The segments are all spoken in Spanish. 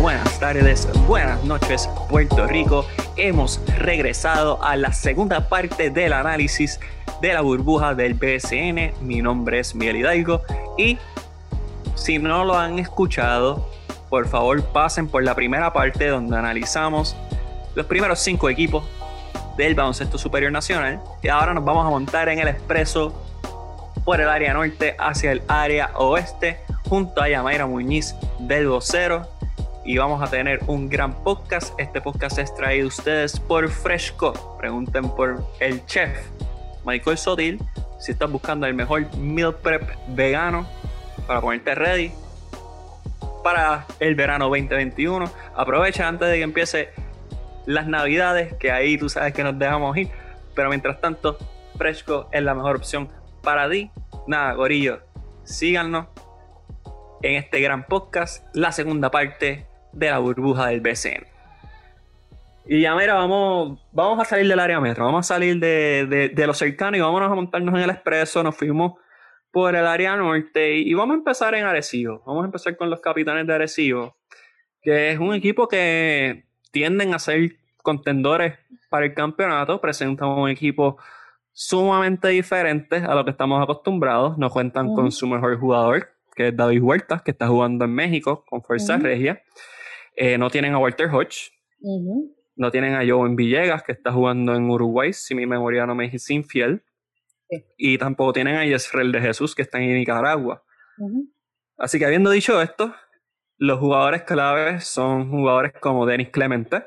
buenas tardes, buenas noches, Puerto Rico. Hemos regresado a la segunda parte del análisis de la burbuja del BSN. Mi nombre es Miguel Hidalgo y si no lo han escuchado, por favor pasen por la primera parte donde analizamos los primeros cinco equipos del baloncesto superior nacional y ahora nos vamos a montar en el expreso por el área norte hacia el área oeste junto a Yamaira Muñiz del vocero y vamos a tener un gran podcast. Este podcast es traído a ustedes por Fresco. Pregunten por el chef Michael Sotil si estás buscando el mejor meal prep vegano para ponerte ready para el verano 2021. Aprovecha antes de que empiece las navidades, que ahí tú sabes que nos dejamos ir. Pero mientras tanto, Fresco es la mejor opción para ti. Nada, gorillo, síganos en este gran podcast, la segunda parte de la burbuja del BCN. Y ya mira, vamos, vamos a salir del área metro, vamos a salir de, de, de lo cercano y vámonos a montarnos en el expreso, nos fuimos por el área norte y, vamos a empezar en Arecibo, vamos a empezar con los capitanes de Arecibo, que es un equipo que tienden a ser contendores para el campeonato, presentan un equipo sumamente diferente a lo que estamos acostumbrados, no cuentan con su mejor jugador, que es David Huerta, que está jugando en México con Fuerza Regia. Eh, no tienen a Walter Hodge. No tienen a Joven Villegas, que está jugando en Uruguay, si mi memoria no me es infiel. Y tampoco tienen a Yesrel de Jesús, que está en Nicaragua. Así que habiendo dicho esto, los jugadores claves son jugadores como Denis Clemente,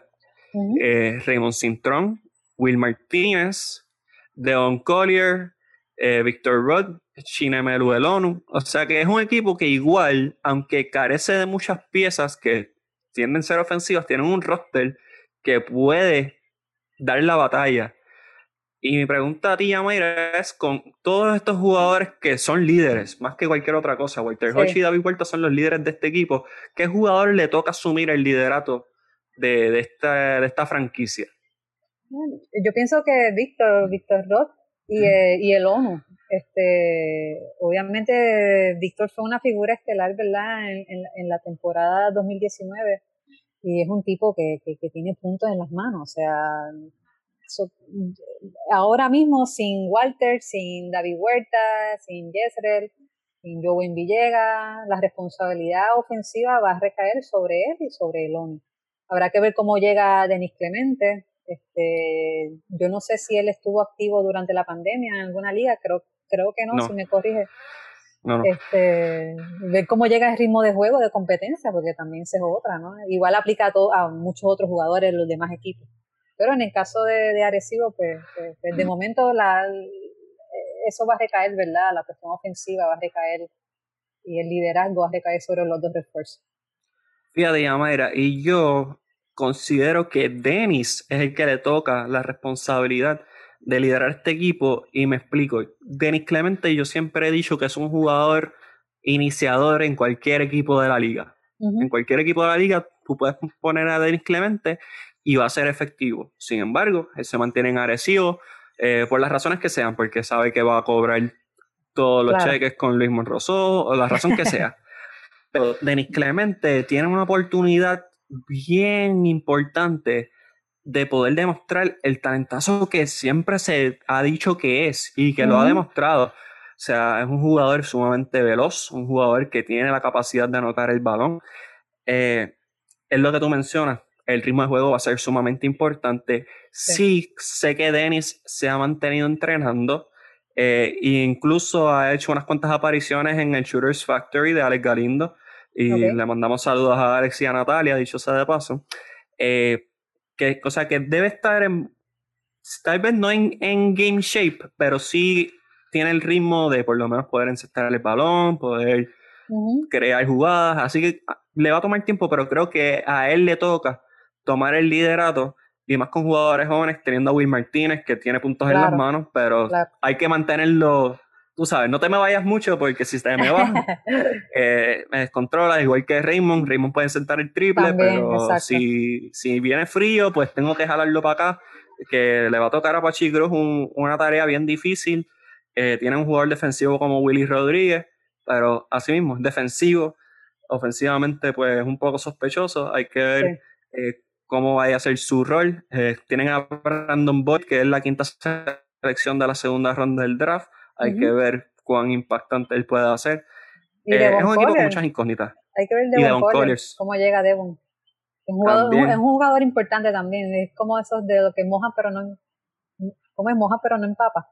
eh, Raymond Cintrón, Will Martínez, Deon Collier, eh, Victor Rudd, Chinemelu Elonu. O sea que es un equipo que igual, aunque carece de muchas piezas que tienden a ser ofensivas, tienen un roster que puede dar la batalla. Y mi pregunta a ti, Yamaira, es con todos estos jugadores que son líderes, más que cualquier otra cosa, Walter Hodge y David Huerta son los líderes de este equipo, ¿qué jugador le toca asumir el liderato de, de, esta, de esta franquicia? Yo pienso que Víctor, Víctor Roth y, eh, y el ONU. Este, obviamente, Víctor fue una figura estelar, ¿verdad?, en, en, la temporada 2019 y es un tipo que, tiene puntos en las manos. O sea, ahora mismo sin Walter, sin David Huerta, sin Jezreel, sin Joven Villegas, la responsabilidad ofensiva va a recaer sobre él y sobre el ONU. Habrá que ver cómo llega Denis Clemente, este, yo no sé si él estuvo activo durante la pandemia en alguna liga, creo, creo que no, si me corrige. Este, ver cómo llega el ritmo de juego, de competencia, porque también se es otra, ¿no? Igual aplica a, todo, a muchos otros jugadores, los demás equipos. Pero en el caso de, de Arecibo, pues, pues, pues de momento la, eso va a recaer, ¿verdad? La cuestión ofensiva va a recaer y el liderazgo va a recaer sobre los dos refuerzos. Fíjate, Yamaira, y yo considero que Dennis es el que le toca la responsabilidad de liderar este equipo y me explico. Denis Clemente yo siempre he dicho que es un jugador iniciador en cualquier equipo de la liga. En cualquier equipo de la liga tú puedes poner a Denis Clemente y va a ser efectivo. Sin embargo, él se mantiene en agresivo eh, por las razones que sean, porque sabe que va a cobrar todos los cheques con Luis Monroso o la razón que sea. Pero Denis Clemente tiene una oportunidad bien importante de poder demostrar el talentazo que siempre se ha dicho que es y que lo ha demostrado. O sea, es un jugador sumamente veloz, un jugador que tiene la capacidad de anotar el balón. Eh, es lo que tú mencionas, el ritmo de juego va a ser sumamente importante. Sí, sé que Dennis se ha mantenido entrenando eh, e incluso ha hecho unas cuantas apariciones en el Shooters Factory de Alex Galindo. Y le mandamos saludos a Alex y a Natalia, dicho sea de paso. Eh, que, o sea, que debe estar en, tal vez no en, en, game shape, pero sí tiene el ritmo de por lo menos poder encestar el balón, poder crear jugadas. Así que ah, le va a tomar tiempo, pero creo que a él le toca tomar el liderato y más con jugadores jóvenes, teniendo a Will Martínez que tiene puntos en las manos, pero hay que mantenerlo tú sabes, no te me vayas mucho porque si te me vas, eh, me descontrola, igual que Raymond. Raymond puede sentar el triple, pero si, si viene frío, pues tengo que jalarlo para acá, que le va a tocar a Pachi Cruz una tarea bien difícil. Eh, tiene un jugador defensivo como Willy Rodríguez, pero así mismo, defensivo. ofensivamente pues es un poco sospechoso. Hay que ver eh, cómo vaya a ser su rol. Eh, tienen a Brandon Boyd, que es la quinta selección de la segunda ronda del draft. Hay que ver cuán impactante él puede hacer. Eh, es un equipo con muchas incógnitas. Hay que ver Devon, Colliers, cómo llega Devon. Es un, jugador, es un jugador importante también. Es como esos de lo que moja pero no como es moja pero no empapa.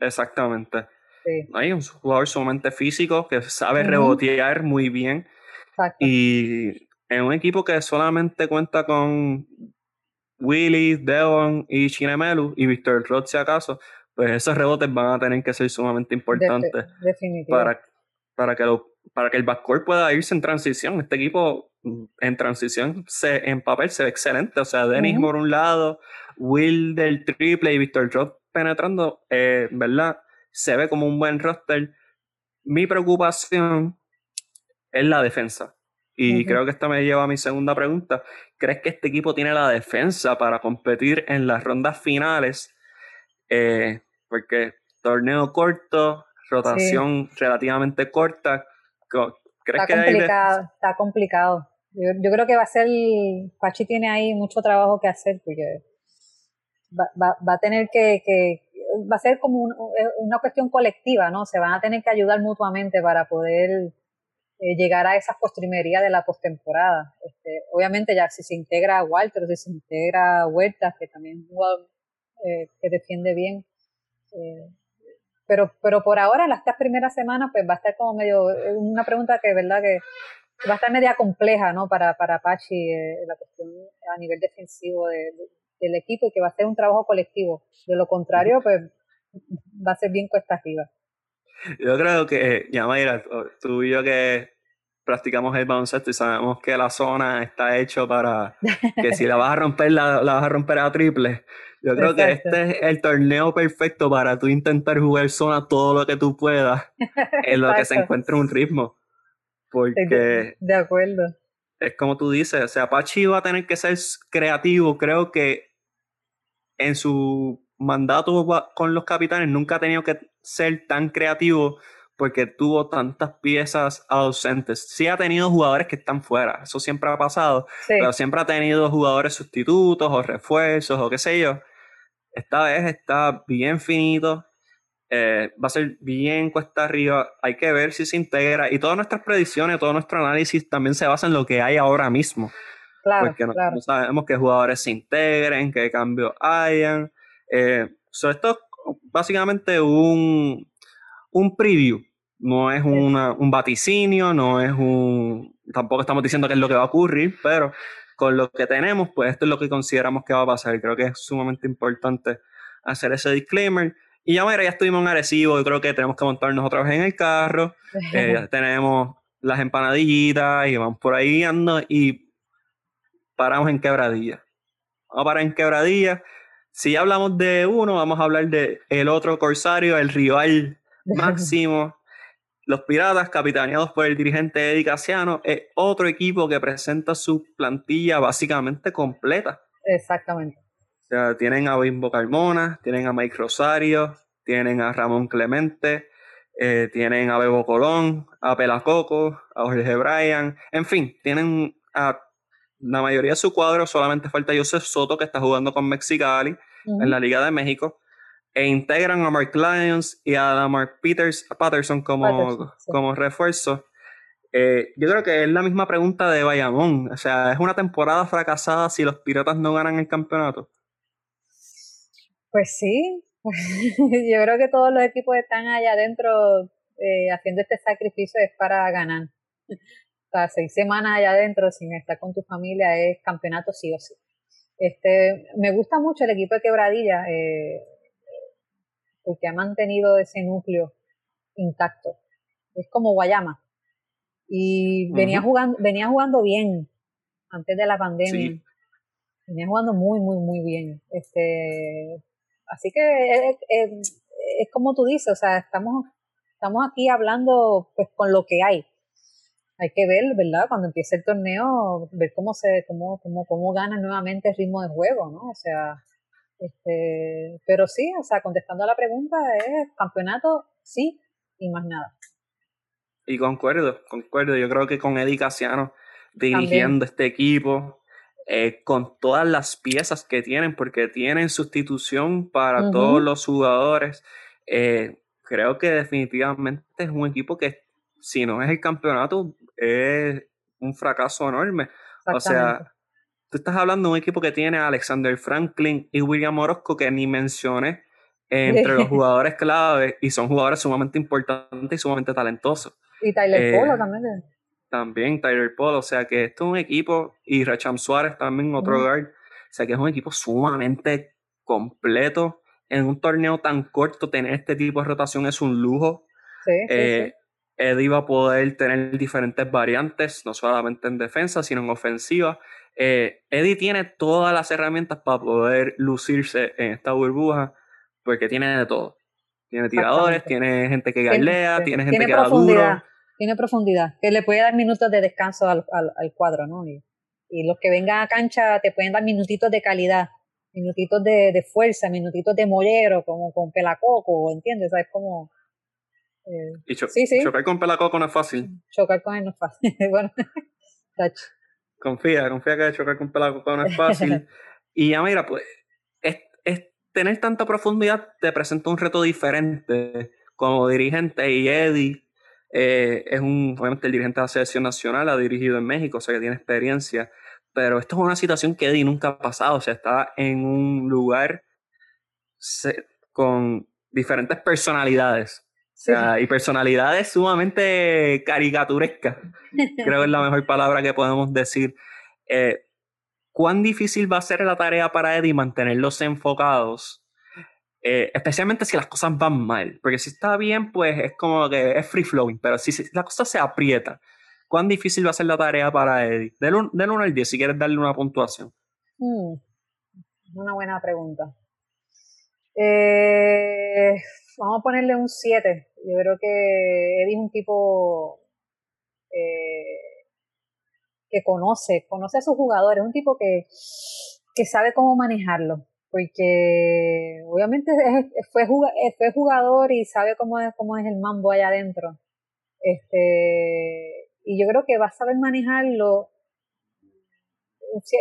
Exactamente. Sí. Hay un jugador sumamente físico que sabe rebotear muy bien. Exacto. Y en un equipo que solamente cuenta con Willy, Devon y Chinemelu y Victor Roth si acaso, pues esos rebotes van a tener que ser sumamente importantes para, para, que lo, para que el backcourt pueda irse en transición. Este equipo mm, en transición se, en papel se ve excelente. O sea, Dennis por un lado, Will del triple y Victor Roth penetrando, eh, ¿verdad? Se ve como un buen roster. Mi preocupación es la defensa. Y creo que esta me lleva a mi segunda pregunta. ¿Crees que este equipo tiene la defensa para competir en las rondas finales? Eh, porque torneo corto, rotación relativamente corta. ¿Crees está que complicado, está complicado. Yo, creo que va a ser, Pachi tiene ahí mucho trabajo que hacer porque va, va, a tener que, que, va a ser como una cuestión colectiva, ¿no? Se van a tener que ayudar mutuamente para poder eh, llegar a esas postrimerías de la postemporada. Este, obviamente ya si se integra Walter, si se integra Huerta, que también es un jugador eh, que defiende bien. Eh, pero, pero por ahora, las tres primeras semanas, pues va a estar como medio, una pregunta que, verdad, que va a estar media compleja, ¿no? Para, para Apache, la cuestión a nivel defensivo del equipo y que va a ser un trabajo colectivo. De lo contrario, pues va a ser bien cuesta arriba. Yo creo que, ya Mayra, tú y yo que practicamos el baloncesto y sabemos que la zona está hecho para que si la vas a romper, la, vas a romper a triple. Yo creo que este es el torneo perfecto para tú intentar jugar zona todo lo que tú puedas en lo que se encuentre un ritmo. Porque... De acuerdo. Es como tú dices, o sea, Pachi va a tener que ser creativo. Creo que en su mandato con los capitanes nunca ha tenido que ser tan creativo porque tuvo tantas piezas ausentes. Sí ha tenido jugadores que están fuera, eso siempre ha pasado, pero siempre ha tenido jugadores sustitutos o refuerzos o qué sé yo. Esta vez está bien finito, eh, va a ser bien cuesta arriba, hay que ver si se integra y todas nuestras predicciones, todo nuestro análisis también se basa en lo que hay ahora mismo. Claro, porque no, sabemos qué jugadores se integren, qué cambios hayan. Eh, esto es básicamente un, un preview. No es un vaticinio, no es un. Tampoco estamos diciendo qué es lo que va a ocurrir, pero con lo que tenemos, pues esto es lo que consideramos que va a pasar. Creo que es sumamente importante hacer ese disclaimer. Y ya, mira, ya estuvimos en Arecibo, yo creo que tenemos que montarnos otra vez en el carro. Eh, ya tenemos las empanadillitas y vamos por ahí ando y paramos en quebradilla. Vamos a parar en quebradilla. Si hablamos de uno, vamos a hablar de el otro corsario, el rival máximo. Los Piratas, capitaneados por el dirigente Eddie Casiano, es otro equipo que presenta su plantilla básicamente completa. Exactamente. O sea, tienen a Bimbo Carmona, tienen a Mike Rosario, tienen a Ramón Clemente, eh, tienen a Bebo Colón, a Pelacoco, a Jorge Bryan, en fin, tienen a la mayoría de su cuadro, solamente falta Joseph Soto que está jugando con Mexicali en la Liga de México e integran a Mark Lyons y a Mark Peters, Patterson como, como refuerzo. Eh, yo creo que es la misma pregunta de Bayamón. O sea, ¿es una temporada fracasada si los Piratas no ganan el campeonato? Pues sí. yo creo que todos los equipos están allá adentro eh, haciendo este sacrificio es para ganar. O sea, seis semanas allá adentro sin estar con tu familia es campeonato sí o sí. Este, me gusta mucho el equipo de Quebradilla. Eh, porque ha mantenido ese núcleo intacto. Es como Guayama. Y venía jugando, venía jugando bien antes de la pandemia. Venía jugando muy, muy, muy bien. Este, así que es, como tú dices, o sea, estamos, estamos aquí hablando pues con lo que hay. Hay que ver, ¿verdad? Cuando empiece el torneo, ver cómo se, cómo, cómo, cómo gana nuevamente el ritmo de juego, ¿no? O sea, este, pero sí, o sea, contestando a la pregunta, es campeonato, sí, y más nada. Y concuerdo, concuerdo. Yo creo que con Eddie Casiano dirigiendo este equipo, eh, con todas las piezas que tienen, porque tienen sustitución para todos los jugadores. Eh, creo que definitivamente es un equipo que, si no es el campeonato, es un fracaso enorme. O sea, tú estás hablando de un equipo que tiene a Alexander Franklin y William Orozco, que ni mencioné entre los jugadores clave y son jugadores sumamente importantes y sumamente talentosos. Y Tyler Polo eh, también. También Tyler Polo, o sea que esto es un equipo, y Racham Suárez también, otro guard, o sea que es un equipo sumamente completo. En un torneo tan corto, tener este tipo de rotación es un lujo. Sí, eh, Eddie va a poder tener diferentes variantes, no solamente en defensa, sino en ofensiva. Eh, Eddie tiene todas las herramientas para poder lucirse en esta burbuja, porque tiene de todo. Tiene tiradores, tiene gente que galea, tiene, gente que da duro tiene profundidad, que le puede dar minutos de descanso al, al, cuadro, ¿no? Y, los que vengan a cancha te pueden dar minutitos de calidad, minutitos de, de fuerza, minutitos de mollero, como con pelacoco, ¿entiendes? es como... Eh, y sí, sí. chocar con pelacoco no es fácil. Chocar con él no es fácil, bueno, Confía, confía que chocar con pelacoco no es fácil. y ya mira, pues, es, es, tener tanta profundidad te presenta un reto diferente como dirigente y Eddie eh, es un, obviamente el dirigente de la selección nacional, ha dirigido en México, o sea que tiene experiencia, pero esto es una situación que Eddie nunca ha pasado, o sea, está en un lugar con diferentes personalidades. Sea, y personalidades sumamente caricaturescas, creo que es la mejor palabra que podemos decir. Eh, ¿Cuán difícil va a ser la tarea para Eddie mantenerlos enfocados eh, especialmente si las cosas van mal, porque si está bien, pues es como que es free flowing, pero si, la cosa se aprieta, ¿cuán difícil va a ser la tarea para Eddie? Del 1 al 10, si quieres darle una puntuación. Hmm, una buena pregunta. Eh, vamos a ponerle un 7. Yo creo que Eddie es un tipo eh, que conoce, conoce a sus jugadores, un tipo que, que sabe cómo manejarlo porque obviamente fue, fue jugador y sabe cómo es, cómo es el mambo allá adentro. Este, y yo creo que va a saber manejarlo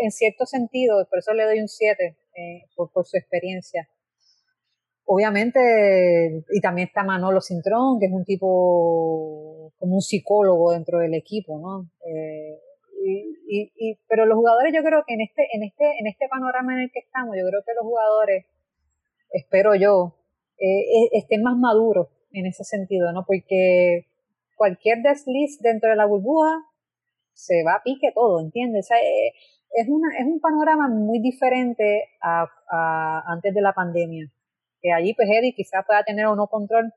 en cierto sentido, por eso le doy un 7 eh, por, por, su experiencia. Obviamente, y también está Manolo Cintrón, que es un tipo como un psicólogo dentro del equipo, ¿no? Eh, y, y, pero los jugadores yo creo que en este, en este, en este panorama en el que estamos, yo creo que los jugadores, espero yo, eh, eh, estén más maduros en ese sentido, ¿no? Porque cualquier desliz dentro de la burbuja se va a pique todo, ¿entiendes? Eh, es, una, es un panorama muy diferente a, antes de la pandemia. Que allí, pues, Eddie quizás pueda tener o no control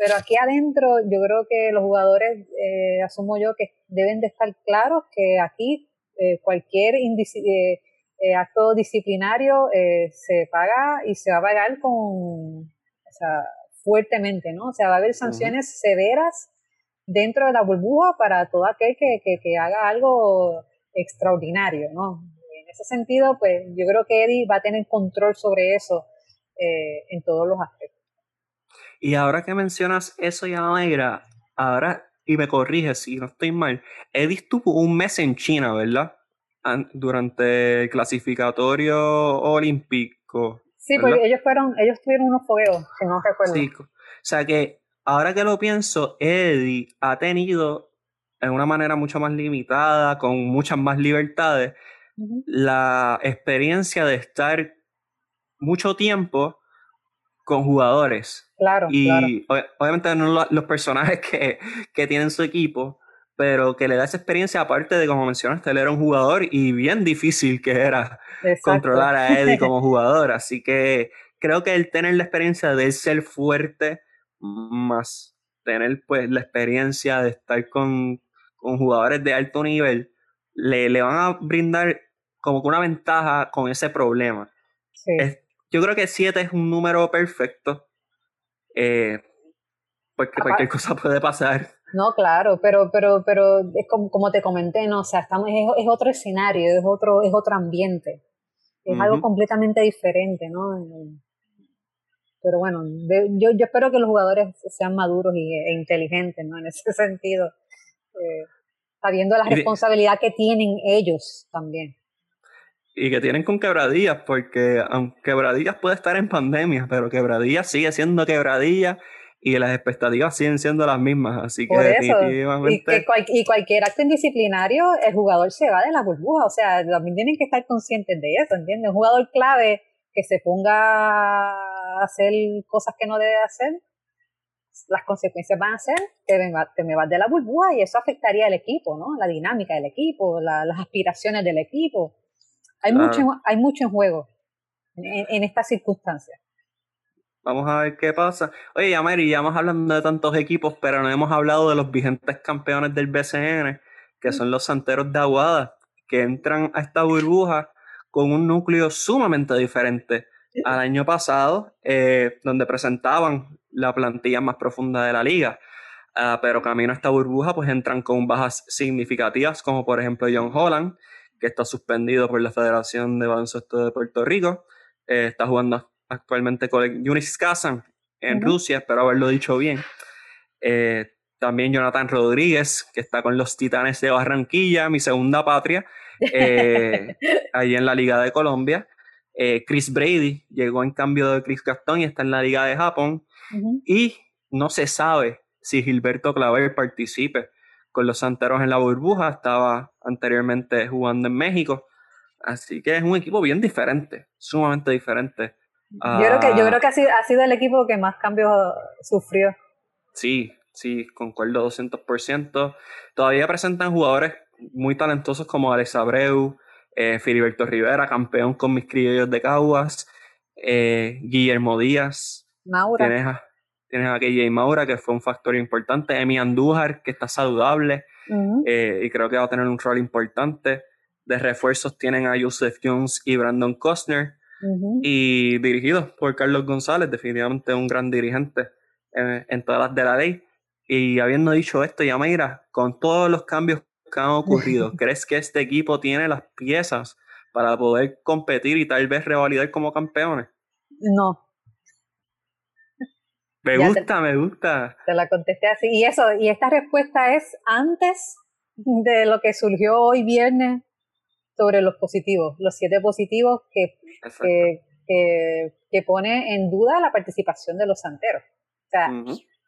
pero aquí adentro yo creo que los jugadores, eh, asumo yo, que deben de estar claros que aquí eh, cualquier eh, acto disciplinario se paga y se va a pagar con, o sea, fuertemente, ¿no? O sea, va a haber sanciones severas dentro de la burbuja para todo aquel que, que, que haga algo extraordinario, ¿no? En ese sentido, pues yo creo que Eddie va a tener control sobre eso en todos los aspectos. Y ahora que mencionas eso, ya negra, ahora, y me corrige si no estoy mal, Eddie estuvo un mes en China, ¿verdad? Durante el clasificatorio olímpico. Sí, porque ellos fueron, ellos tuvieron unos fogueos, si no recuerdo. Sí, o sea que ahora que lo pienso, Eddie ha tenido en una manera mucho más limitada, con muchas más libertades, la experiencia de estar mucho tiempo con jugadores. Claro. Y obviamente no los personajes que, que tienen su equipo, pero que le da esa experiencia, aparte de, como mencionaste, él era un jugador y bien difícil que era controlar a Eddie como jugador. Así que creo que el tener la experiencia de ser fuerte, más tener pues la experiencia de estar con, con jugadores de alto nivel, le, le, van a brindar como que una ventaja con ese problema. Sí. Yo creo que 7 es un número perfecto. Eh, porque cualquier cosa puede pasar. No, claro, pero, pero, pero es como, como te comenté, ¿no? O sea, estamos, es, otro escenario, es otro, es otro ambiente. Es algo completamente diferente, ¿no? pero bueno, yo, yo espero que los jugadores sean maduros y, e inteligentes, ¿no? En ese sentido, eh, sabiendo la responsabilidad que tienen ellos también. Y que tienen con quebradillas, porque aunque quebradillas puede estar en pandemia, pero quebradillas sigue siendo quebradilla y las expectativas siguen siendo las mismas, así que definitivamente... Y, cualquier acto indisciplinario, el jugador se va de la burbuja, o sea, también tienen que estar conscientes de eso, ¿entiendes? Un jugador clave que se ponga a hacer cosas que no debe hacer, las consecuencias van a ser que me, que me vas de la burbuja y eso afectaría al equipo, ¿no? La dinámica del equipo, las aspiraciones del equipo. Hay, mucho, hay mucho en juego en, en estas circunstancias. Vamos a ver qué pasa. Oye, Yamari, ya hemos hablando de tantos equipos, pero no hemos hablado de los vigentes campeones del BCN, que mm. son los Santeros de Aguada, que entran a esta burbuja con un núcleo sumamente diferente al año pasado, eh, donde presentaban la plantilla más profunda de la liga. Ah, pero camino a esta burbuja, pues entran con bajas significativas, como por ejemplo John Holland, que está suspendido por la Federación de Baloncesto de Puerto Rico. Eh, está jugando actualmente con Yunis Kazan en Rusia, espero haberlo dicho bien. Eh, también Jonathan Rodríguez, que está con los Titanes de Barranquilla, mi segunda patria, eh, ahí en la Liga de Colombia. Eh, Chris Brady llegó en cambio de Chris Gastón y está en la Liga de Japón. Y no se sabe si Gilberto Claver participe con los Santeros en la burbuja. Estaba anteriormente jugando en México. Así que es un equipo bien diferente, sumamente diferente yo creo que, yo creo que ha, sido, ha sido el equipo que más cambios sufrió. Sí, sí, concuerdo 200%. Todavía presentan jugadores muy talentosos como Alex Abreu, eh, Filiberto Rivera, campeón con mis criollos de Caguas, eh, Guillermo Díaz. Maura. Tienes a, tienes a KJ Maura, que fue un factor importante. Emi Andújar, que está saludable eh, y creo que va a tener un rol importante. De refuerzos tienen a Joseph Jones y Brandon Costner y dirigido por Carlos González, definitivamente un gran dirigente en, todas las de la ley. Y habiendo dicho esto, Yamaira, con todos los cambios que han ocurrido, ¿crees que este equipo tiene las piezas para poder competir y tal vez revalidar como campeones? No. Me gusta, me gusta. Te la contesté así. Y eso, y esta respuesta es antes de lo que surgió hoy viernes sobre los positivos, los siete positivos que, que, pone en duda la participación de los santeros. O sea,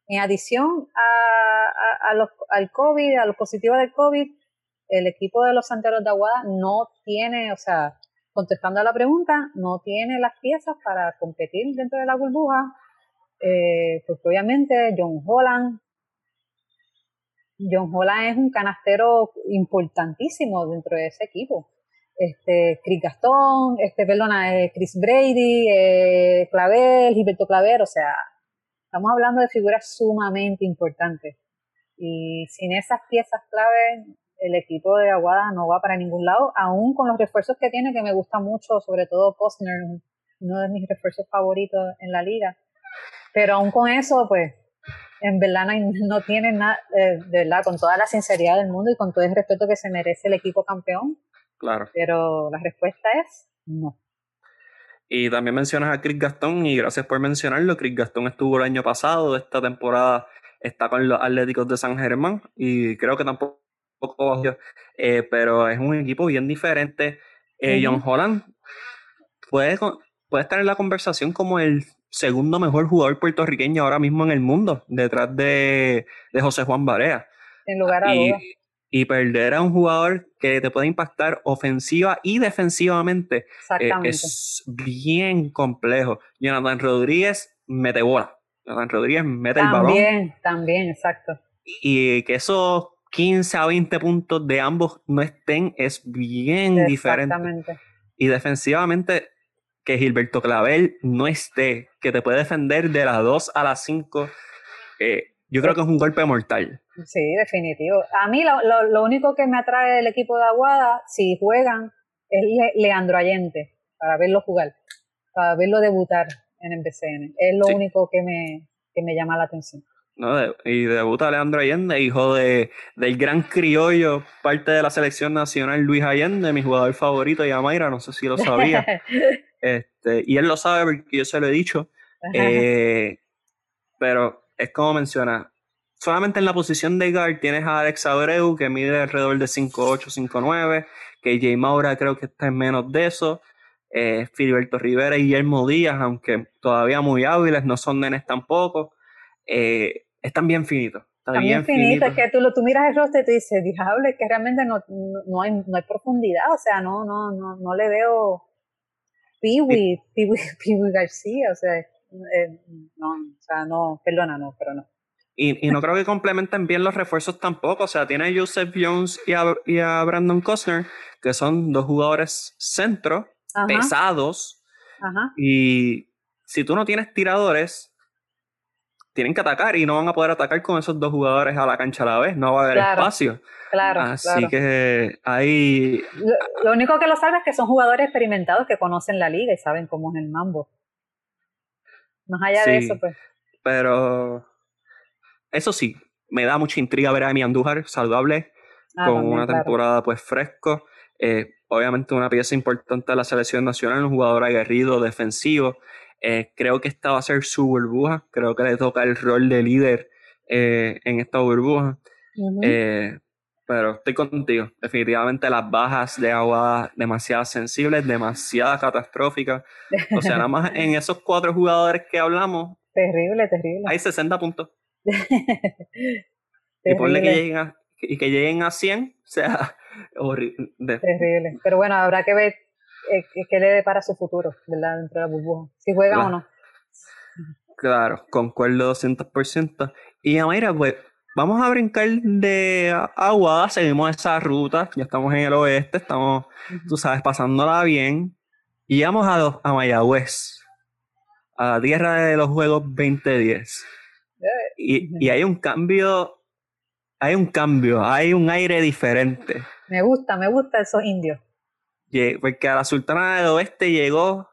en adición a, los, al COVID, a los positivos del COVID, el equipo de los santeros de Aguada no tiene, o sea, contestando a la pregunta, no tiene las piezas para competir dentro de la burbuja. Eh, pues obviamente John Holland, John Holland es un canastero importantísimo dentro de ese equipo este, Chris Gastón, este, perdona, eh, Chris Brady, eh, Clavel, Gilberto Claver, o sea, estamos hablando de figuras sumamente importantes. Y sin esas piezas clave, el equipo de Aguada no va para ningún lado, aún con los refuerzos que tiene, que me gusta mucho, sobre todo Postner, uno de mis refuerzos favoritos en la liga. Pero aún con eso, pues, en verdad no, tiene nada, eh, de verdad, con toda la sinceridad del mundo y con todo el respeto que se merece el equipo campeón, Claro. Pero la respuesta es no. Y también mencionas a Chris Gastón y gracias por mencionarlo. Chris Gastón estuvo el año pasado, esta temporada está con los Atléticos de San Germán y creo que tampoco eh, pero es un equipo bien diferente. Eh, John Holland puede, puede estar en la conversación como el segundo mejor jugador puertorriqueño ahora mismo en el mundo, detrás de, José Juan Barea. En lugar a y, y perder a un jugador que te puede impactar ofensiva y defensivamente eh, es bien complejo. Jonathan Rodríguez mete bola. Jonathan Rodríguez mete el balón. También, también, exacto. Y que esos 15 a 20 puntos de ambos no estén es bien diferente. Y defensivamente, que Gilberto Clavel no esté, que te puede defender de las 2 a las 5, eh, yo creo que es un golpe mortal. Sí, definitivo. A mí lo, lo, único que me atrae del equipo de Aguada, si juegan, es Leandro Allende, para verlo jugar, para verlo debutar en el BCN. Es lo único que me, que me llama la atención. No, y debuta Leandro Allende, hijo de, del gran criollo, parte de la selección nacional Luis Allende, mi jugador favorito, Yamaira, no sé si lo sabía. este, y él lo sabe porque yo se lo he dicho. Eh, pero es como menciona, solamente en la posición de guard tienes a Alex Abreu que mide alrededor de 5'8, 5'9, que Jay Maura creo que está en menos de eso. Eh, Filiberto Rivera y Guillermo Díaz, aunque todavía muy hábiles, no son nenes tampoco, eh, están bien finitos. Están bien finitos, es que tú, tú miras el rostro y te dices, diablo, es que realmente no, no, hay, no hay profundidad, o sea, no, no, no, no le veo Piwi, Piwi, García, o sea, eh, no, o sea, no, perdona, no, pero no. Y, y, no creo que complementen bien los refuerzos tampoco. O sea, tiene a Joseph Jones y a, y a Brandon Costner, que son dos jugadores centro, pesados. Ajá. Y si tú no tienes tiradores, tienen que atacar y no van a poder atacar con esos dos jugadores a la cancha a la vez. No va a haber espacio. Claro. Así que ahí. Lo, único que lo salva es que son jugadores experimentados que conocen la liga y saben cómo es el mambo. Más allá de eso, pues. Pero eso sí, me da mucha intriga ver a mi Andújar saludable, ah, con una temporada pues fresco. Eh, obviamente una pieza importante de la selección nacional, un jugador aguerrido, defensivo. Eh, creo que esta va a ser su burbuja. Creo que le toca el rol de líder eh, en esta burbuja. pero estoy contigo. Definitivamente las bajas de agua demasiado sensibles, demasiado catastróficas. O sea, nada más en esos cuatro jugadores que hablamos. Terrible, terrible. Hay 60 puntos. y ponle que lleguen, a, y que lleguen a 100, o sea, horrible. Terrible. Pero bueno, habrá que ver eh, qué le depara su futuro, ¿verdad? Dentro de la burbuja. Si juega o no. Claro, concuerdo 200%. Y Amira, pues vamos a brincar de agua, seguimos esa ruta, ya estamos en el oeste, estamos, tú sabes, pasándola bien. Y vamos a, a Mayagüez, a la tierra de los Juegos 2010. Y, y hay un cambio, hay un cambio, hay un aire diferente. Me gusta, me gusta esos indios. Porque a la Sultana del Oeste llegó,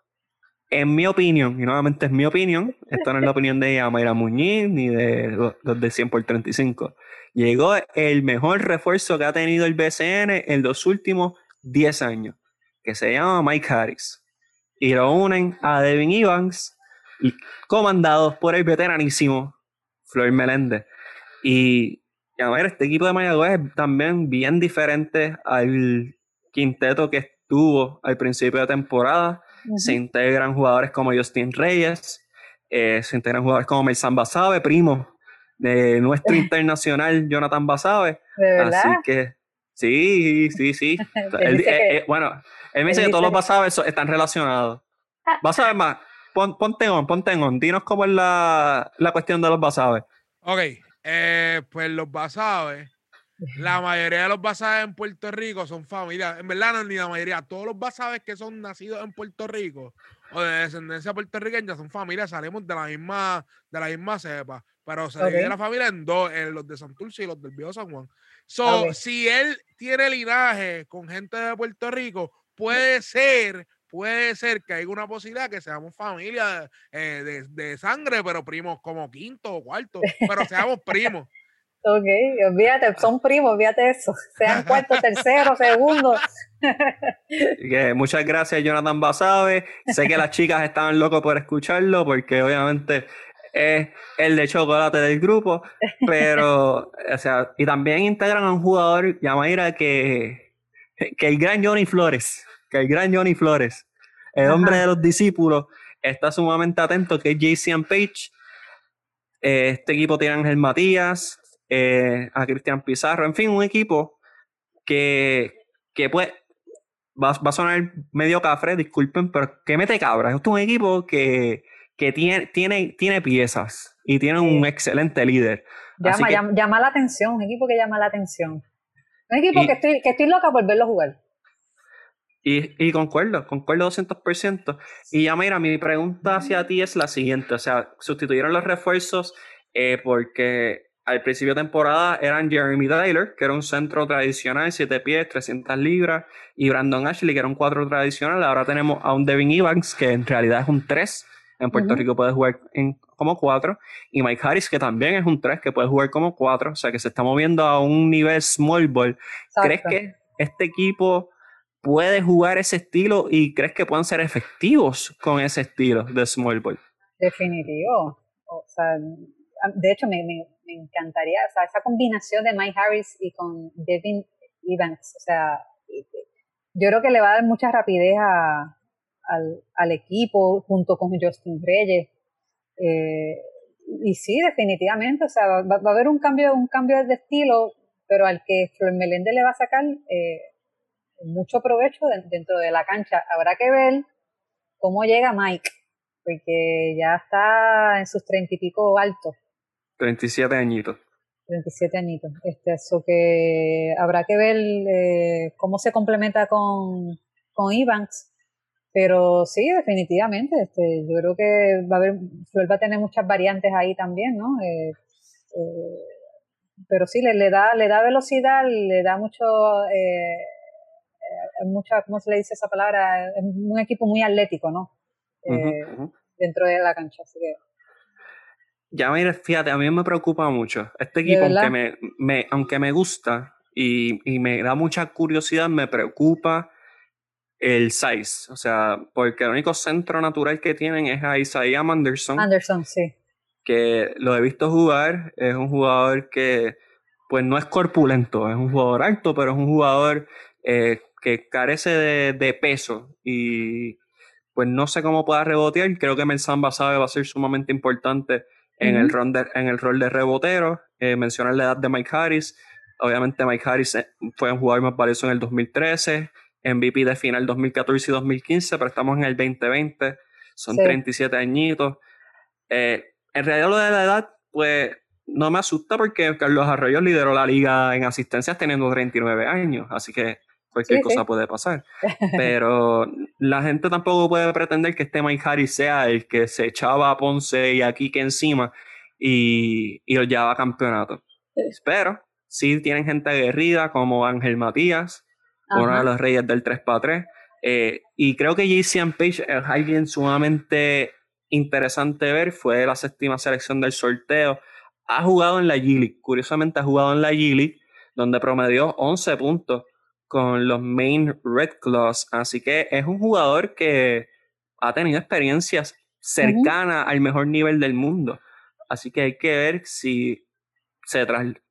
en mi opinión, y nuevamente es mi opinión, esto no es la opinión de Amaira Muñiz ni de los de 100 por 35. Llegó el mejor refuerzo que ha tenido el BCN en los últimos 10 años, que se llama Mike Harris. Y lo unen a Devin Evans, comandados por el veteranísimo Flor Meléndez. Y, a ver, este equipo de Mayagüez es también bien diferente al quinteto que estuvo al principio de temporada. Se integran jugadores como Justin Reyes, eh, se integran jugadores como Melsan Basabe, primo de nuestro internacional Jonathan Basabe. Así que sí, sí, sí. Eh, eh, bueno, él me dice que todos los Basabe están relacionados. Basabe más, ponte on, ponte on. Dinos cómo es la, la cuestión de los basabes. Ok, eh, pues los basabes, la mayoría de los basabes en Puerto Rico son familias, en verdad no ni la mayoría, todos los basabes que son nacidos en Puerto Rico o de descendencia puertorriqueña son familias, salimos de la misma, de la misma cepa, pero se divide la familia en dos, en los de Santurce y los del Viejo San Juan. So, si él tiene linaje con gente de Puerto Rico, puede ser puede ser que haya una posibilidad que seamos familia eh, de, sangre, pero primos como quinto o cuarto, pero seamos primos. Ok, olvídate, son primos, olvídate eso. Sean cuarto, tercero, segundo. muchas gracias, Jonathan Basabe. Sé que las chicas estaban locos por escucharlo, porque obviamente es el de chocolate del grupo, pero, o sea, y también integran a un jugador, Yamaira, que, que el gran Johnny Flores que el gran Johnny Flores, el hombre de los discípulos, está sumamente atento, que es JCN Page. Eh, este equipo tiene Ángel Matías, eh, a Cristian Pizarro, en fin, un equipo que, que pues va, a sonar medio cafre, disculpen, pero que mete cabra. Es un equipo que, que tiene, tiene, tiene piezas y tiene un excelente líder. Llama, llama, la atención, un equipo que llama la atención. Un equipo que, estoy, que estoy loca por verlo jugar. Y, y concuerdo, concuerdo 200%. Y ya mira, mi pregunta hacia ti es la siguiente, o sea, sustituyeron los refuerzos eh, porque al principio de temporada eran Jeremy Tyler, que era un centro tradicional, 7 pies, 300 libras, y Brandon Ashley, que era un 4 tradicional. Ahora tenemos a un Devin Evans, que en realidad es un 3. En Puerto Rico puede jugar en, como 4. Y Mike Harris, que también es un 3, que puede jugar como 4. O sea, que se está moviendo a un nivel small ball. ¿Crees que este equipo puede jugar ese estilo y crees que puedan ser efectivos con ese estilo de small ball? Definitivo. O sea, de hecho, me, me, encantaría, o sea, esa combinación de Mike Harris y con Devin Evans, o sea, yo creo que le va a dar mucha rapidez al, al, equipo junto con Justin Reyes. Eh, y sí, definitivamente, o sea, va, a haber un cambio, un cambio de estilo, pero al que Flor Melende le va a sacar eh, mucho provecho dentro de la cancha. Habrá que ver cómo llega Mike, porque ya está en sus treinta y pico altos. 37 añitos. 37 añitos. Este, eso que habrá que ver eh, cómo se complementa con, con. Pero sí, definitivamente. Este, yo creo que va a haber, va a tener muchas variantes ahí también, ¿no? Eh, eh, pero sí, le, le, da, le da velocidad, le da mucho, mucha, ¿cómo se le dice esa palabra? Es un equipo muy atlético, ¿no? Dentro de la cancha. Así que ya mira, fíjate, a mí me preocupa mucho. Este equipo, aunque me, me, aunque me gusta y, y, me da mucha curiosidad, me preocupa el size. O sea, porque el único centro natural que tienen es a Isaiah Anderson. Anderson, sí. Que lo he visto jugar. Es un jugador que, pues no es corpulento, es un jugador alto, pero es un jugador eh, que carece de, de peso. Y pues no sé cómo pueda rebotear. Creo que Melsamba sabe va a ser sumamente importante en, el, rol de, en el rol de rebotero. Eh, mencionar la edad de Mike Harris. Obviamente Mike Harris eh, fue un jugador más valioso en el 2013, MVP de final 2014 y 2015, pero estamos en el 2020, son 37 añitos. Eh, en realidad lo de la edad, pues no me asusta porque Carlos Arroyo lideró la liga en asistencias teniendo 39 años, así que cualquier cosa puede pasar. Pero la gente tampoco puede pretender que este Mike Harris sea el que se echaba a Ponce y a Kike encima y, y lo llevaba a campeonato. Pero sí tienen gente aguerrida como Ángel Matías, uno de los reyes del 3x3. Eh, y creo que JCM Page es alguien sumamente interesante ver. Fue la séptima selección del sorteo. Ha jugado en la G-League. Curiosamente ha jugado en la G-League, donde promedió 11 puntos con los Main Red Claws. Así que es un jugador que ha tenido experiencias cercanas al mejor nivel del mundo. Así que hay que ver si se,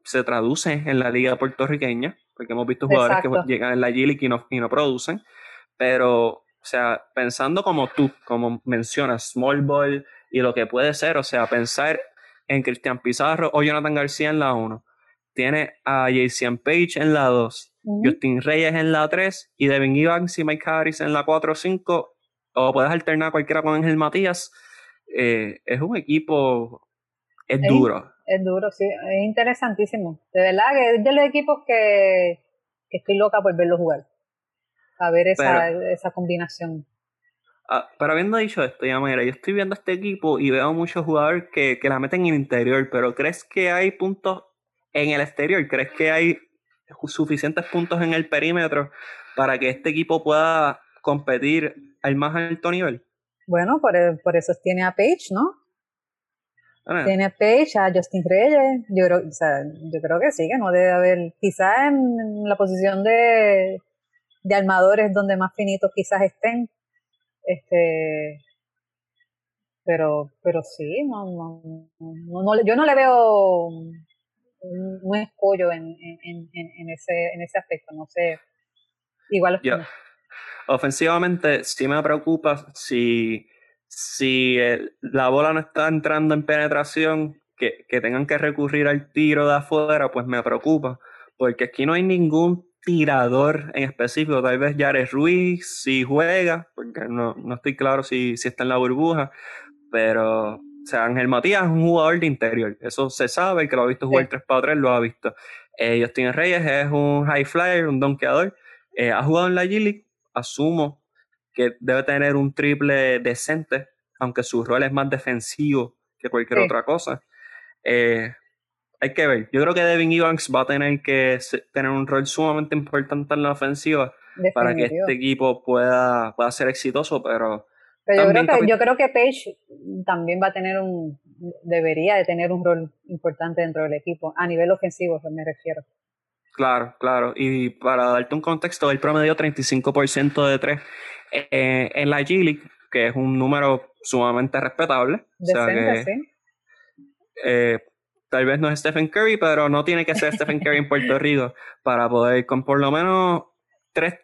se traduce en la liga puertorriqueña, porque hemos visto jugadores que llegan en la G y no, y no producen. Pero, o sea, pensando como tú, como mencionas, Small Ball y lo que puede ser, o sea, pensar en Cristian Pizarro o Jonathan García en la 1. Tiene a Jason Page en la 2 Justin Reyes en la 3 y Devin Evans y Mike Harris en la 4 o 5, o puedes alternar cualquiera con Ángel Matías. Eh, es un equipo, es, duro. Es duro, sí, es interesantísimo. De verdad que es de los equipos que, estoy loca por verlo jugar. A ver esa, esa combinación. Ah, pero habiendo dicho esto, ya mira, yo estoy viendo este equipo y veo muchos jugadores que, que la meten en el interior, pero ¿crees que hay puntos en el exterior? ¿Crees que hay suficientes puntos en el perímetro para que este equipo pueda competir al más alto nivel? Bueno, por, e, por eso tiene a Page, ¿no? Ah. Tiene a Page, a Justin Reyes. Yo creo, o sea, yo creo que sí, que no debe haber. Quizás en la posición de, de armadores donde más finitos quizás estén. Este, pero, pero sí, no, no, no, yo no le veo un, escollo en, en, en, ese, en ese aspecto. No sé, igual. Ofensivamente, sí me preocupa si, si la bola no está entrando en penetración, que, que tengan que recurrir al tiro de afuera, pues me preocupa. Porque aquí no hay ningún tirador en específico. Tal vez Jared Ruiz si juega, porque no, no estoy claro si, si está en la burbuja, pero sea, Ángel Matías es un jugador de interior. Eso se sabe, el que lo ha visto jugar 3 para 3 lo ha visto. Eh, Justin Reyes es un high flyer, un donkeador. Eh, ha jugado en la G-League. Asumo que debe tener un triple decente, aunque su rol es más defensivo que cualquier otra cosa. Eh, hay que ver. Yo creo que Devin Evans va a tener que tener un rol sumamente importante en la ofensiva para que este equipo pueda, pueda ser exitoso, pero pero yo creo, que, yo creo que Page también va a tener un, debería de tener un rol importante dentro del equipo, a nivel ofensivo me refiero. Claro, claro. Y para darte un contexto, él promedió 35% de 3 eh, en la G-League que es un número sumamente respetable. Decente, sí. Eh, tal vez no es Stephen Curry, pero no tiene que ser Stephen Curry en Puerto Rico para poder con por lo menos tres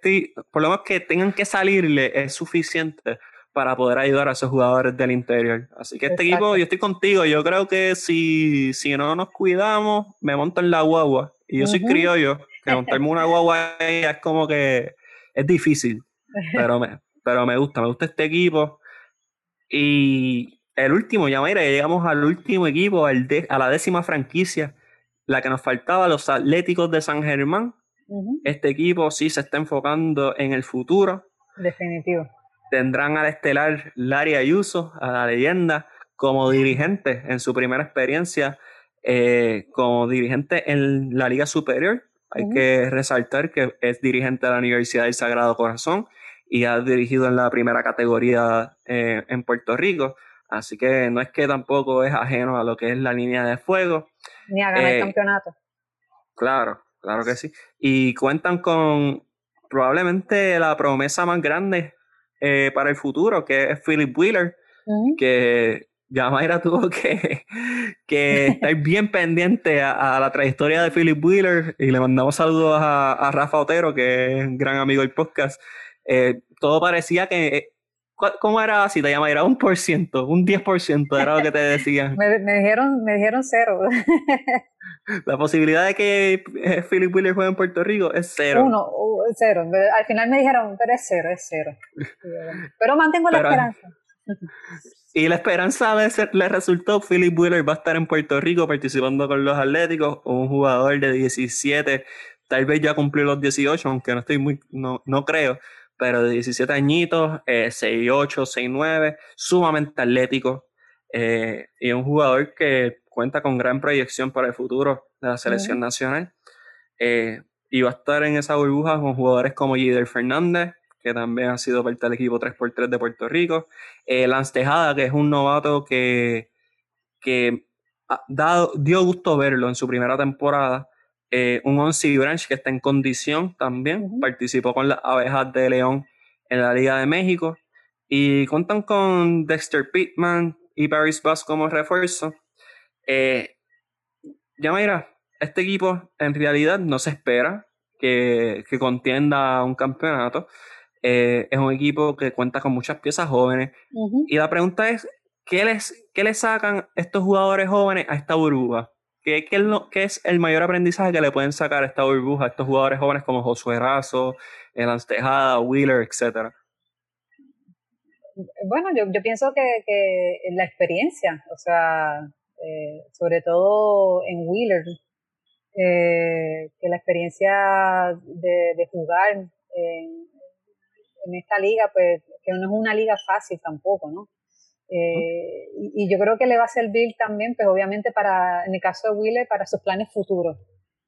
por lo menos que tengan que salirle es suficiente para poder ayudar a esos jugadores del interior. Así que este equipo, yo estoy contigo, yo creo que si, si no nos cuidamos, me monto en la guagua. Y yo soy criollo, que montarme una guagua es como que es difícil, pero me, pero me gusta, me gusta este equipo. Y el último, ya mira, llegamos al último equipo, al a la décima franquicia, la que nos faltaba, los Atléticos de San Germán. Este equipo sí se está enfocando en el futuro. Definitivo. Tendrán al estelar Larry Ayuso, a la leyenda, como dirigente en su primera experiencia eh, como dirigente en la Liga Superior. Hay que resaltar que es dirigente de la Universidad del Sagrado Corazón y ha dirigido en la primera categoría eh, en Puerto Rico. Así que no es que tampoco es ajeno a lo que es la línea de fuego. Ni a ganar el eh, campeonato. Claro, claro que sí. Y cuentan con probablemente la promesa más grande eh, para el futuro, que es Philip Wheeler, que ya Mayra tuvo que, que estar bien pendiente a, la trayectoria de Philip Wheeler y le mandamos saludos a, Rafa Otero, que es un gran amigo del podcast. Eh, todo parecía que ¿Cómo era si te llama? Era un por ciento, un 10% era lo que te decían. me, dijeron, me dijeron cero. La posibilidad de que eh, Philip Wheeler juegue en Puerto Rico es cero. Uno, cero. Al final me dijeron, pero es cero, es cero. Pero mantengo la esperanza. Y la esperanza a veces le resultó, Philip Wheeler va a estar en Puerto Rico participando con los Atléticos, un jugador de 17, tal vez ya cumplió los 18, aunque no estoy muy, no, no creo pero de 17 añitos, eh, 6'8, 6'9, sumamente atlético eh, y un jugador que cuenta con gran proyección para el futuro de la selección nacional. Eh, y va a estar en esa burbuja con jugadores como Gider Fernández, que también ha sido parte del equipo 3x3 de Puerto Rico. Eh, Lance Tejada, que es un novato que, que ha dado, dio gusto verlo en su primera temporada. Eh, un Onsi Branch que está en condición también, participó con las abejas de León en la Liga de México y cuentan con Dexter Pittman y Paris Bass como refuerzo. Eh, ya mira, este equipo en realidad no se espera que, que contienda un campeonato. Eh, es un equipo que cuenta con muchas piezas jóvenes. Y la pregunta es, ¿qué les, ¿qué les sacan estos jugadores jóvenes a esta burbuja? ¿Qué, es el mayor aprendizaje que le pueden sacar a esta burbuja a estos jugadores jóvenes como Josué Razo, Lance Tejada, Wheeler, etcétera? Bueno, yo, pienso que, la experiencia, o sea, eh, sobre todo en Wheeler, eh, que la experiencia de, jugar en, en, esta liga, pues que no es una liga fácil tampoco, ¿no? Eh, y, yo creo que le va a servir también, pues obviamente para, en el caso de Wheeler, para sus planes futuros.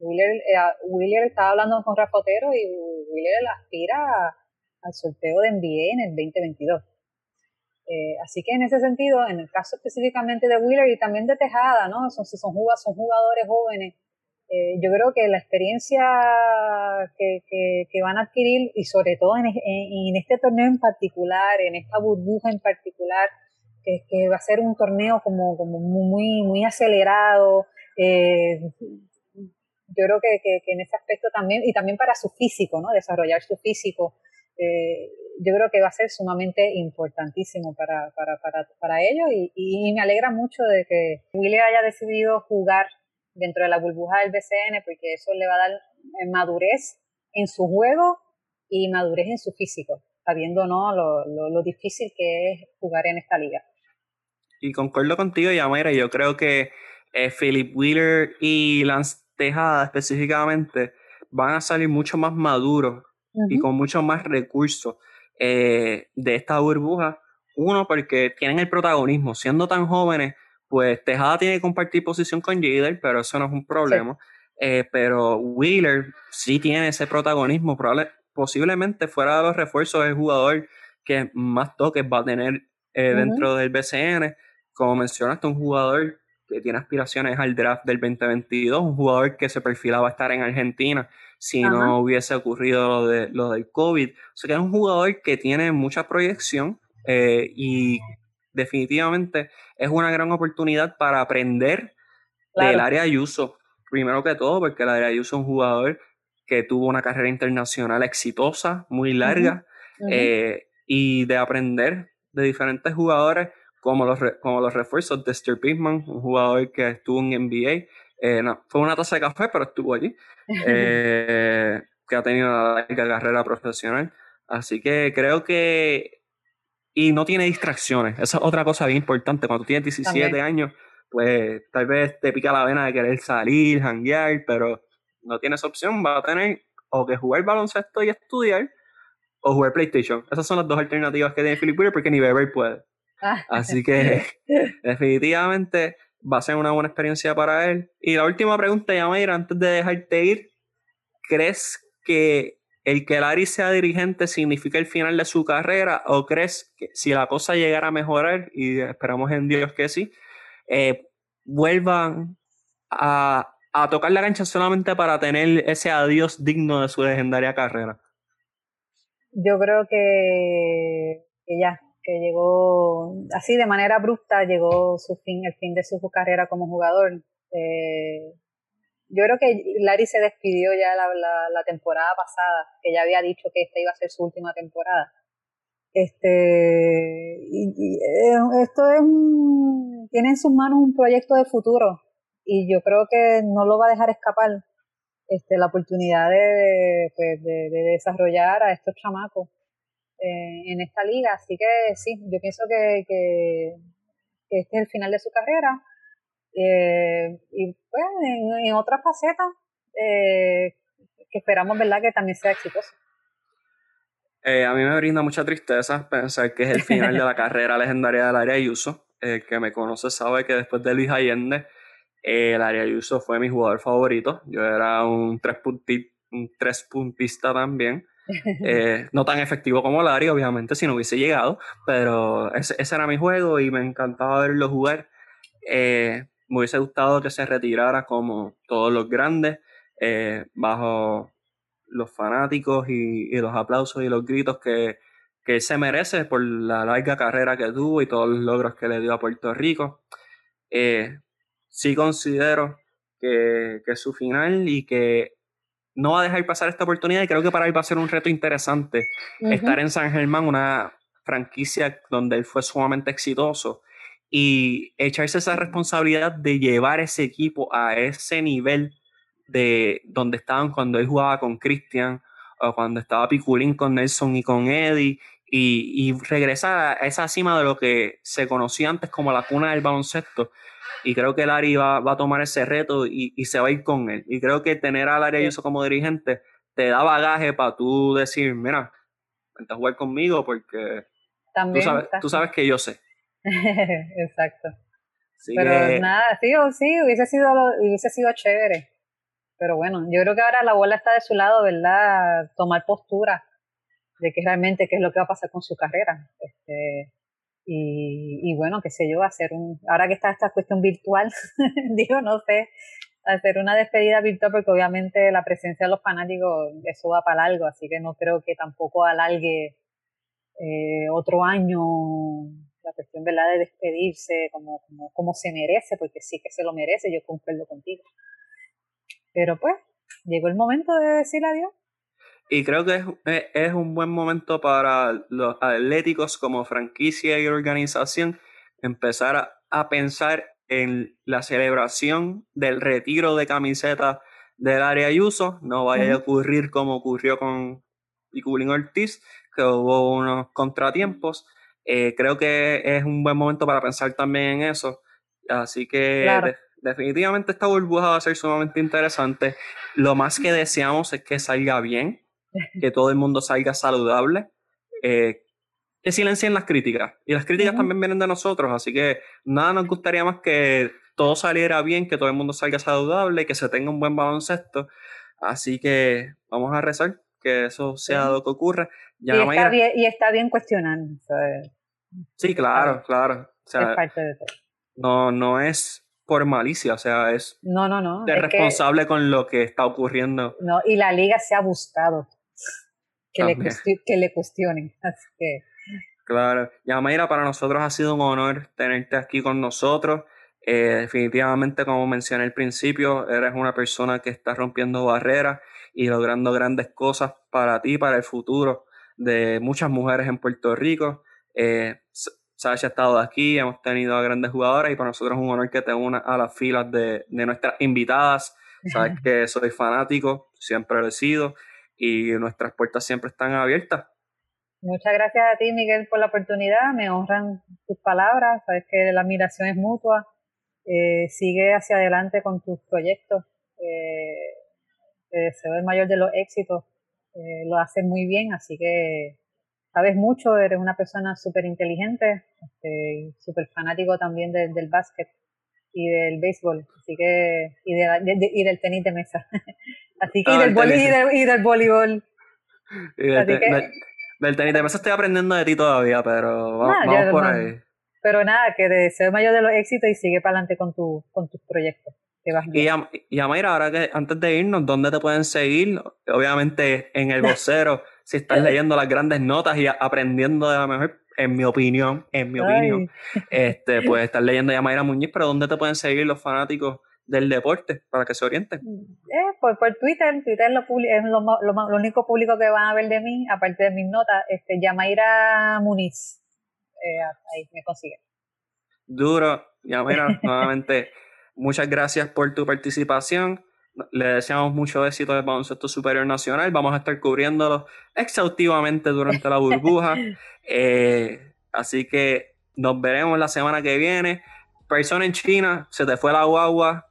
Wheeler, eh, estaba hablando con Rafotero y Wheeler aspira al sorteo de NBA en el 2022. Eh, así que en ese sentido, en el caso específicamente de Wheeler y también de Tejada, ¿no? Son, son, son jugadores jóvenes, eh, yo creo que la experiencia que, que, van a adquirir y sobre todo en, en, este torneo en particular, en esta burbuja en particular, que, va a ser un torneo como, como muy, muy acelerado. Eh, yo creo que, en ese aspecto también, y también para su físico, ¿no? Desarrollar su físico, eh, yo creo que va a ser sumamente importantísimo para, para, para, para ellos y, y, me alegra mucho de que Willy haya decidido jugar dentro de la burbuja del BCN porque eso le va a dar eh, madurez en su juego y madurez en su físico, sabiendo ¿no? lo, lo difícil que es jugar en esta liga y concuerdo contigo, Yamera. Yo creo que eh, Philip Wheeler y Lance Tejada específicamente van a salir mucho más maduros y con mucho más recursos eh, de esta burbuja. Uno, porque tienen el protagonismo. Siendo tan jóvenes, pues Tejada tiene que compartir posición con Jader, pero eso no es un problema. Eh, pero Wheeler sí tiene ese protagonismo. posiblemente fuera de los refuerzos, el jugador que más toques va a tener dentro del BCN como mencionaste, un jugador que tiene aspiraciones al draft del 2022, un jugador que se perfilaba estar en Argentina si no hubiese ocurrido lo, de, lo del COVID. O sea que es un jugador que tiene mucha proyección eh, y definitivamente es una gran oportunidad para aprender del área de uso. Primero que todo, porque el área de uso es un jugador que tuvo una carrera internacional exitosa, muy larga, eh, y de aprender de diferentes jugadores como los, como los refuerzos de Steve Pittman, un jugador que estuvo en NBA, eh, fue una taza de café, pero estuvo allí, eh, que ha tenido una larga carrera profesional. Así que creo que... Y no tiene distracciones, esa es otra cosa bien importante. Cuando tú tienes 17 años, pues tal vez te pica la vena de querer salir, janguear, pero no tienes opción, va a tener o que jugar baloncesto y estudiar, o jugar PlayStation. Esas son las dos alternativas que tiene Philip Wheeler porque ni beber puede. Ah. Así que definitivamente va a ser una buena experiencia para él. Y la última pregunta, Yamaira, antes de dejarte ir, ¿crees que el que Larry sea dirigente significa el final de su carrera o crees que si la cosa llegara a mejorar, y esperamos en Dios que sí, eh, vuelvan a, a tocar la cancha solamente para tener ese adiós digno de su legendaria carrera? Yo creo que, que ya, que llegó así de manera abrupta, llegó su fin, el fin de su carrera como jugador. Eh, yo creo que Larry se despidió ya la, temporada pasada, que ya había dicho que esta iba a ser su última temporada. Este, y, esto es un, tiene en sus manos un proyecto de futuro y yo creo que no lo va a dejar escapar este, la oportunidad de, pues, de, de desarrollar a estos chamacos eh, en esta liga. Así que sí, yo pienso que, que, este es el final de su carrera. Eh, y pues en, otra faceta eh, que esperamos verdad que también sea exitoso. a mí me brinda mucha tristeza pensar que es el final de la carrera legendaria del área Ayuso. El que me conoce sabe que después de Luis Allende, el área Ayuso fue mi jugador favorito. Yo era un tres, un tres puntista también. Eh, no tan efectivo como Larry, obviamente, si no hubiese llegado, pero ese, era mi juego y me encantaba verlo jugar. Eh, me hubiese gustado que se retirara como todos los grandes, eh, bajo los fanáticos y, los aplausos y los gritos que, que se merece por la larga carrera que tuvo y todos los logros que le dio a Puerto Rico. Sí considero que, que su final y que no va a dejar pasar esta oportunidad y creo que para él va a ser un reto interesante estar en San Germán, una franquicia donde él fue sumamente exitoso y echarse esa responsabilidad de llevar ese equipo a ese nivel de donde estaban cuando él jugaba con Christian o cuando estaba Piculín con Nelson y con Eddie y, y regresar a esa cima de lo que se conocía antes como la cuna del baloncesto y creo que Larry va, va a tomar ese reto y, y, se va a ir con él. Y creo que tener a Larry Ayuso como dirigente te da bagaje para tú decir, mira, vente a jugar conmigo porque También tú, sabes, tú sabes que yo sé. Exacto. Pero nada, sí, sí, hubiese sido, hubiese sido chévere. Pero bueno, yo creo que ahora la bola está de su lado, ¿verdad? Tomar postura de que realmente qué es lo que va a pasar con su carrera. Este, y, bueno, qué sé yo, hacer un, ahora que está esta cuestión virtual, digo, no sé, hacer una despedida virtual porque obviamente la presencia de los fanáticos, eso va para algo, así que no creo que tampoco alargue eh, otro año la cuestión ¿verdad? de despedirse como, como, como se merece, porque sí que se lo merece, yo concuerdo contigo. Pero pues, llegó el momento de decir adiós. Y creo que es, un buen momento para los atléticos como franquicia y organización empezar a, pensar en la celebración del retiro de camiseta del área Ayuso. No vaya a ocurrir como ocurrió con Piculín Ortiz, que hubo unos contratiempos. Eh, creo que es un buen momento para pensar también en eso. Así que definitivamente esta burbuja va a ser sumamente interesante. Lo más que deseamos es que salga bien que todo el mundo salga saludable, eh, que silencien las críticas. Y las críticas también vienen de nosotros, así que nada nos gustaría más que todo saliera bien, que todo el mundo salga saludable, que se tenga un buen baloncesto. Así que vamos a rezar que eso sea lo que ocurra. y, está bien, y, está bien, cuestionar. sí, claro, claro. es parte de todo. No, no es por malicia, o sea, es no, no, no. de responsable con lo que está ocurriendo. No, y la liga se ha buscado que, le, que le cuestionen. Así que, Claro. Yamaira, para nosotros ha sido un honor tenerte aquí con nosotros. Eh, definitivamente, como mencioné al principio, eres una persona que está rompiendo barreras y logrando grandes cosas para ti, para el futuro de muchas mujeres en Puerto Rico. Eh, Sasha ha estado aquí, hemos tenido a grandes jugadoras y para nosotros es un honor que te unas a las filas de, de nuestras invitadas. Sabes que soy fanático, siempre lo he sido y nuestras puertas siempre están abiertas. Muchas gracias a ti, Miguel, por la oportunidad. Me honran tus palabras. Sabes que la admiración es mutua. Eh, sigue hacia adelante con tus proyectos. Eh, te deseo el mayor de los éxitos. Eh, lo haces muy bien, así que sabes mucho. Eres una persona súper inteligente, este, súper fanático también del básquet y del béisbol, así que y, y del tenis de mesa, así que, y, del y, del voleibol. del, tenis de mesa estoy aprendiendo de ti todavía, pero vamos, por ahí. Pero nada, que te deseo mayor de los éxitos y sigue para adelante con, tu, con tus proyectos. Y, a, y Mayra, ahora que antes de irnos, ¿dónde te pueden seguir? Obviamente en el vocero, si estás leyendo las grandes notas y aprendiendo de la mejor en mi opinión, en mi opinión, este, pues estar leyendo a Mayra Muñiz, pero ¿dónde te pueden seguir los fanáticos del deporte para que se orienten? Eh, por, por Twitter, Twitter lo es lo, lo, único público que van a ver de mí, aparte de mis notas, este, Yamaira Muniz, eh, ahí me consigue. Duro, Yamaira, nuevamente, muchas gracias por tu participación. Le deseamos mucho éxito del baloncesto superior nacional. Vamos a estar cubriéndolo exhaustivamente durante la burbuja. Eh, así que nos veremos la semana que viene. Persona en China, se te fue la guagua.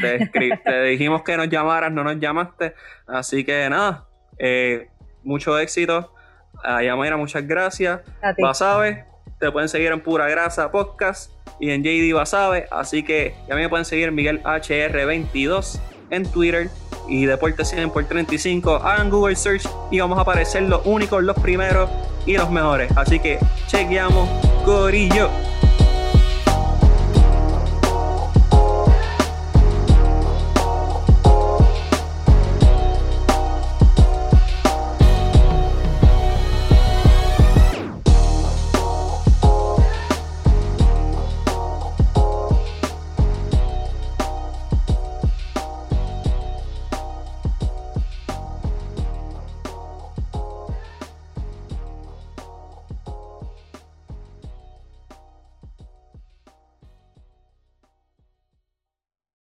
Te, te dijimos que nos llamaras, no nos llamaste. Así que nada, eh, mucho éxito. A Yamaira, muchas gracias. Basabe, te pueden seguir en Pura Grasa Podcast y en JD Basabe. Así que ya me pueden seguir en Miguel HR22 en Twitter y Deporte 100 por 35. Hagan Google Search y vamos a aparecer los únicos, los primeros y los mejores. Así que chequeamos, Corillo.